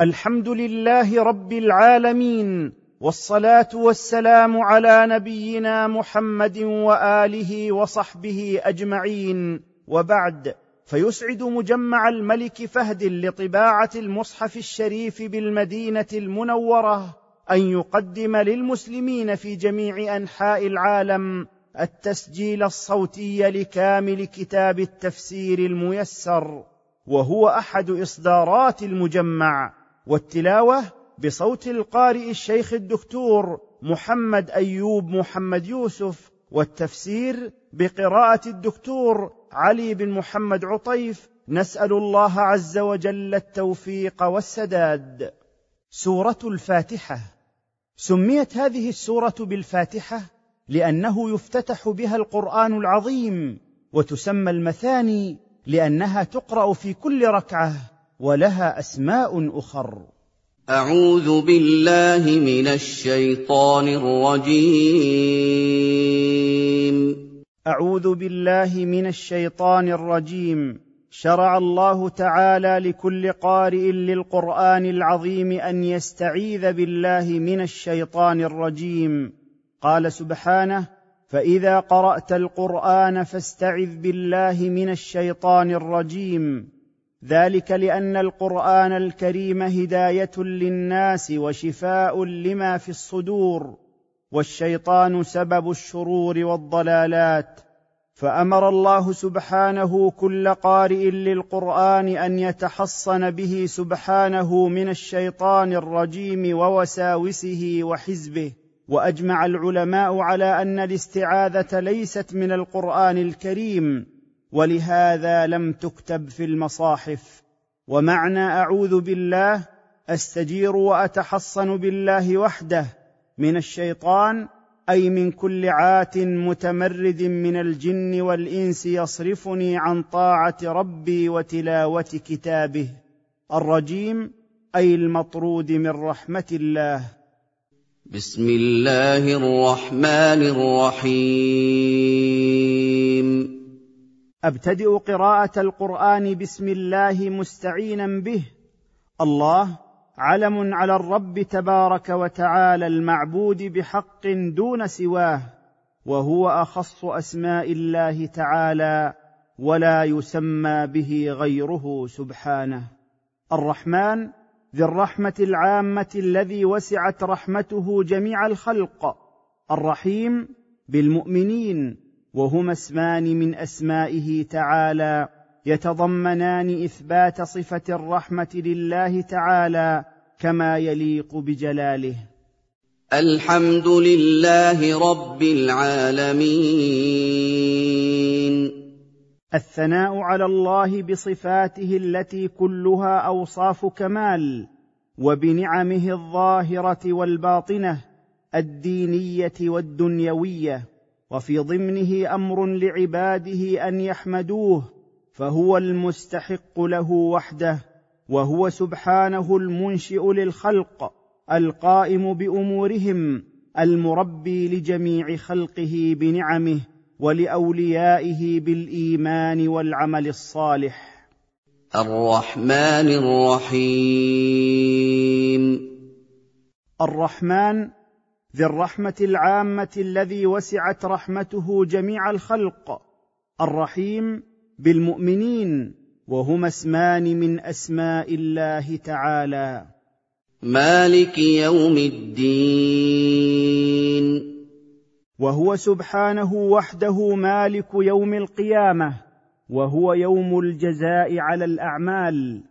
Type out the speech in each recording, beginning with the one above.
الحمد لله رب العالمين والصلاة والسلام على نبينا محمد وآله وصحبه أجمعين. وبعد فيسعد مجمع الملك فهد لطباعة المصحف الشريف بالمدينة المنورة أن يقدم للمسلمين في جميع أنحاء العالم التسجيل الصوتي لكامل كتاب التفسير الميسر وهو أحد إصدارات المجمع. والتلاوة بصوت القارئ الشيخ الدكتور محمد أيوب محمد يوسف والتفسير بقراءة الدكتور علي بن محمد عطيف. نسأل الله عز وجل التوفيق والسداد. سورة الفاتحة. سميت هذه السورة بالفاتحة لأنه يفتتح بها القرآن العظيم وتسمى المثاني لأنها تقرأ في كل ركعة. ولها أسماء أخر. أعوذ بالله من الشيطان الرجيم. أعوذ بالله من الشيطان الرجيم. شرع الله تعالى لكل قارئ للقرآن العظيم أن يستعيذ بالله من الشيطان الرجيم. قال سبحانه فإذا قرأت القرآن فاستعذ بالله من الشيطان الرجيم. ذلك لأن القرآن الكريم هداية للناس وشفاء لما في الصدور والشيطان سبب الشرور والضلالات. فأمر الله سبحانه كل قارئ للقرآن أن يتحصن به سبحانه من الشيطان الرجيم ووساوسه وحزبه. وأجمع العلماء على أن الاستعاذة ليست من القرآن الكريم. ولهذا لم تكتب في المصاحف. ومعنى أعوذ بالله أستجير وأتحصن بالله وحده من الشيطان أي من كل عات متمرد من الجن والإنس يصرفني عن طاعة ربي وتلاوة كتابه الرجيم أي المطرود من رحمة الله. بسم الله الرحمن الرحيم. أبتدئ قراءة القرآن بسم الله مستعينا به. الله علم على الرب تبارك وتعالى المعبود بحق دون سواه وهو أخص أسماء الله تعالى ولا يسمى به غيره سبحانه. الرحمن ذي الرحمة العامة الذي وسعت رحمته جميع الخلق. الرحيم بالمؤمنين وهما اسمان من أسمائه تعالى يتضمنان إثبات صفة الرحمة لله تعالى كما يليق بجلاله. الحمد لله رب العالمين. الثناء على الله بصفاته التي كلها أوصاف كمال وبنعمه الظاهرة والباطنة الدينية والدنيوية. وفي ضمنه أمر لعباده أن يحمدوه فهو المستحق له وحده وهو سبحانه المنشئ للخلق القائم بأمورهم المربي لجميع خلقه بنعمه ولأوليائه بالإيمان والعمل الصالح. الرحمن الرحيم. الرحمن ذي الرحمة العامة الذي وسعت رحمته جميع الخلق الرحيم بالمؤمنين وهما اسمان من أسماء الله تعالى. مالك يوم الدين. وهو سبحانه وحده مالك يوم القيامة وهو يوم الجزاء على الأعمال.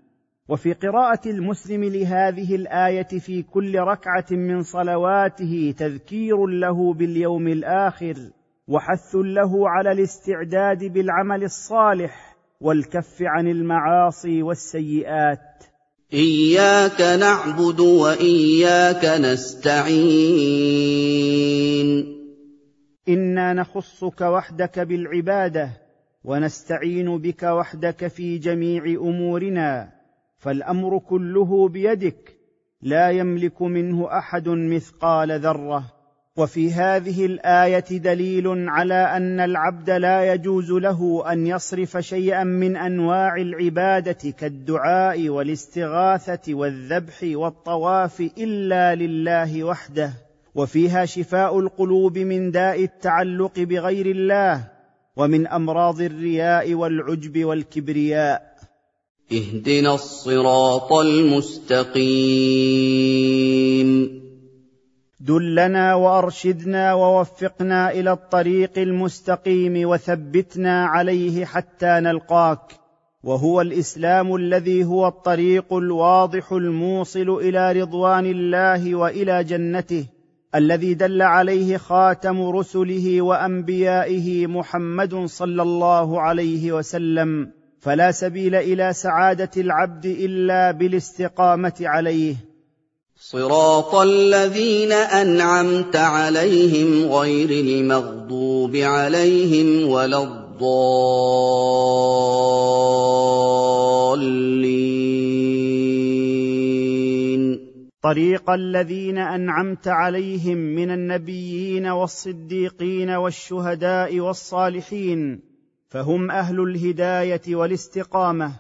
وفي قراءة المسلم لهذه الآية في كل ركعة من صلواته تذكير له باليوم الآخر وحث له على الاستعداد بالعمل الصالح والكف عن المعاصي والسيئات. إياك نعبد وإياك نستعين. إنا نخصك وحدك بالعبادة ونستعين بك وحدك في جميع أمورنا فالأمر كله بيدك. لا يملك منه أحد مثقال ذرة. وفي هذه الآية دليل على أن العبد لا يجوز له أن يصرف شيئا من أنواع العبادة كالدعاء والاستغاثة والذبح والطواف إلا لله وحده. وفيها شفاء القلوب من داء التعلق بغير الله. ومن أمراض الرياء والعجب والكبرياء. اهدنا الصراط المستقيم. دلنا وأرشدنا ووفقنا إلى الطريق المستقيم وثبتنا عليه حتى نلقاك. وهو الإسلام الذي هو الطريق الواضح الموصل إلى رضوان الله وإلى جنته الذي دل عليه خاتم رسله وأنبيائه محمد صلى الله عليه وسلم. فلا سبيل إلى سعادة العبد إلا بالاستقامة عليه. صراط الذين أنعمت عليهم غير المغضوب عليهم ولا الضالين. طريق الذين أنعمت عليهم من النبيين والصديقين والشهداء والصالحين. فهم أهل الهداية والاستقامة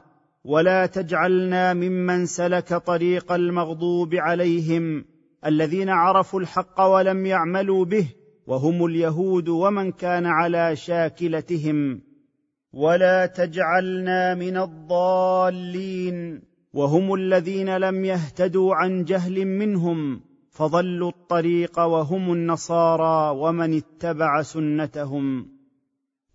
ولا تجعلنا ممن سلك طريق المغضوب عليهم الذين عرفوا الحق ولم يعملوا به وهم اليهود ومن كان على شاكلتهم. ولا تجعلنا من الضالين وهم الذين لم يهتدوا عن جهل منهم فضلوا الطريق وهم النصارى ومن اتبع سنتهم.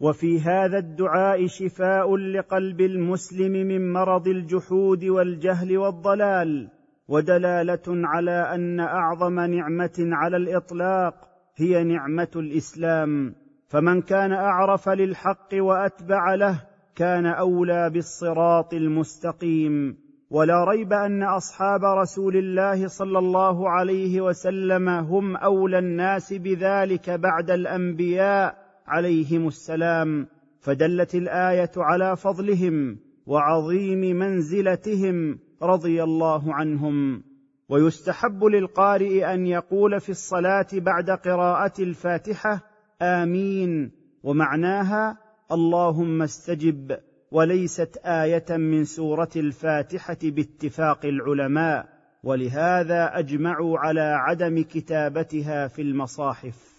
وفي هذا الدعاء شفاء لقلب المسلم من مرض الجحود والجهل والضلال ودلالة على أن أعظم نعمة على الإطلاق هي نعمة الإسلام. فمن كان أعرف للحق وأتبع له كان أولى بالصراط المستقيم. ولا ريب أن أصحاب رسول الله صلى الله عليه وسلم هم أولى الناس بذلك بعد الأنبياء عليهم السلام فدلت الآية على فضلهم وعظيم منزلتهم رضي الله عنهم. ويستحب للقارئ أن يقول في الصلاة بعد قراءة الفاتحة آمين. ومعناها اللهم استجب. وليست آية من سورة الفاتحة باتفاق العلماء. ولهذا أجمعوا على عدم كتابتها في المصاحف.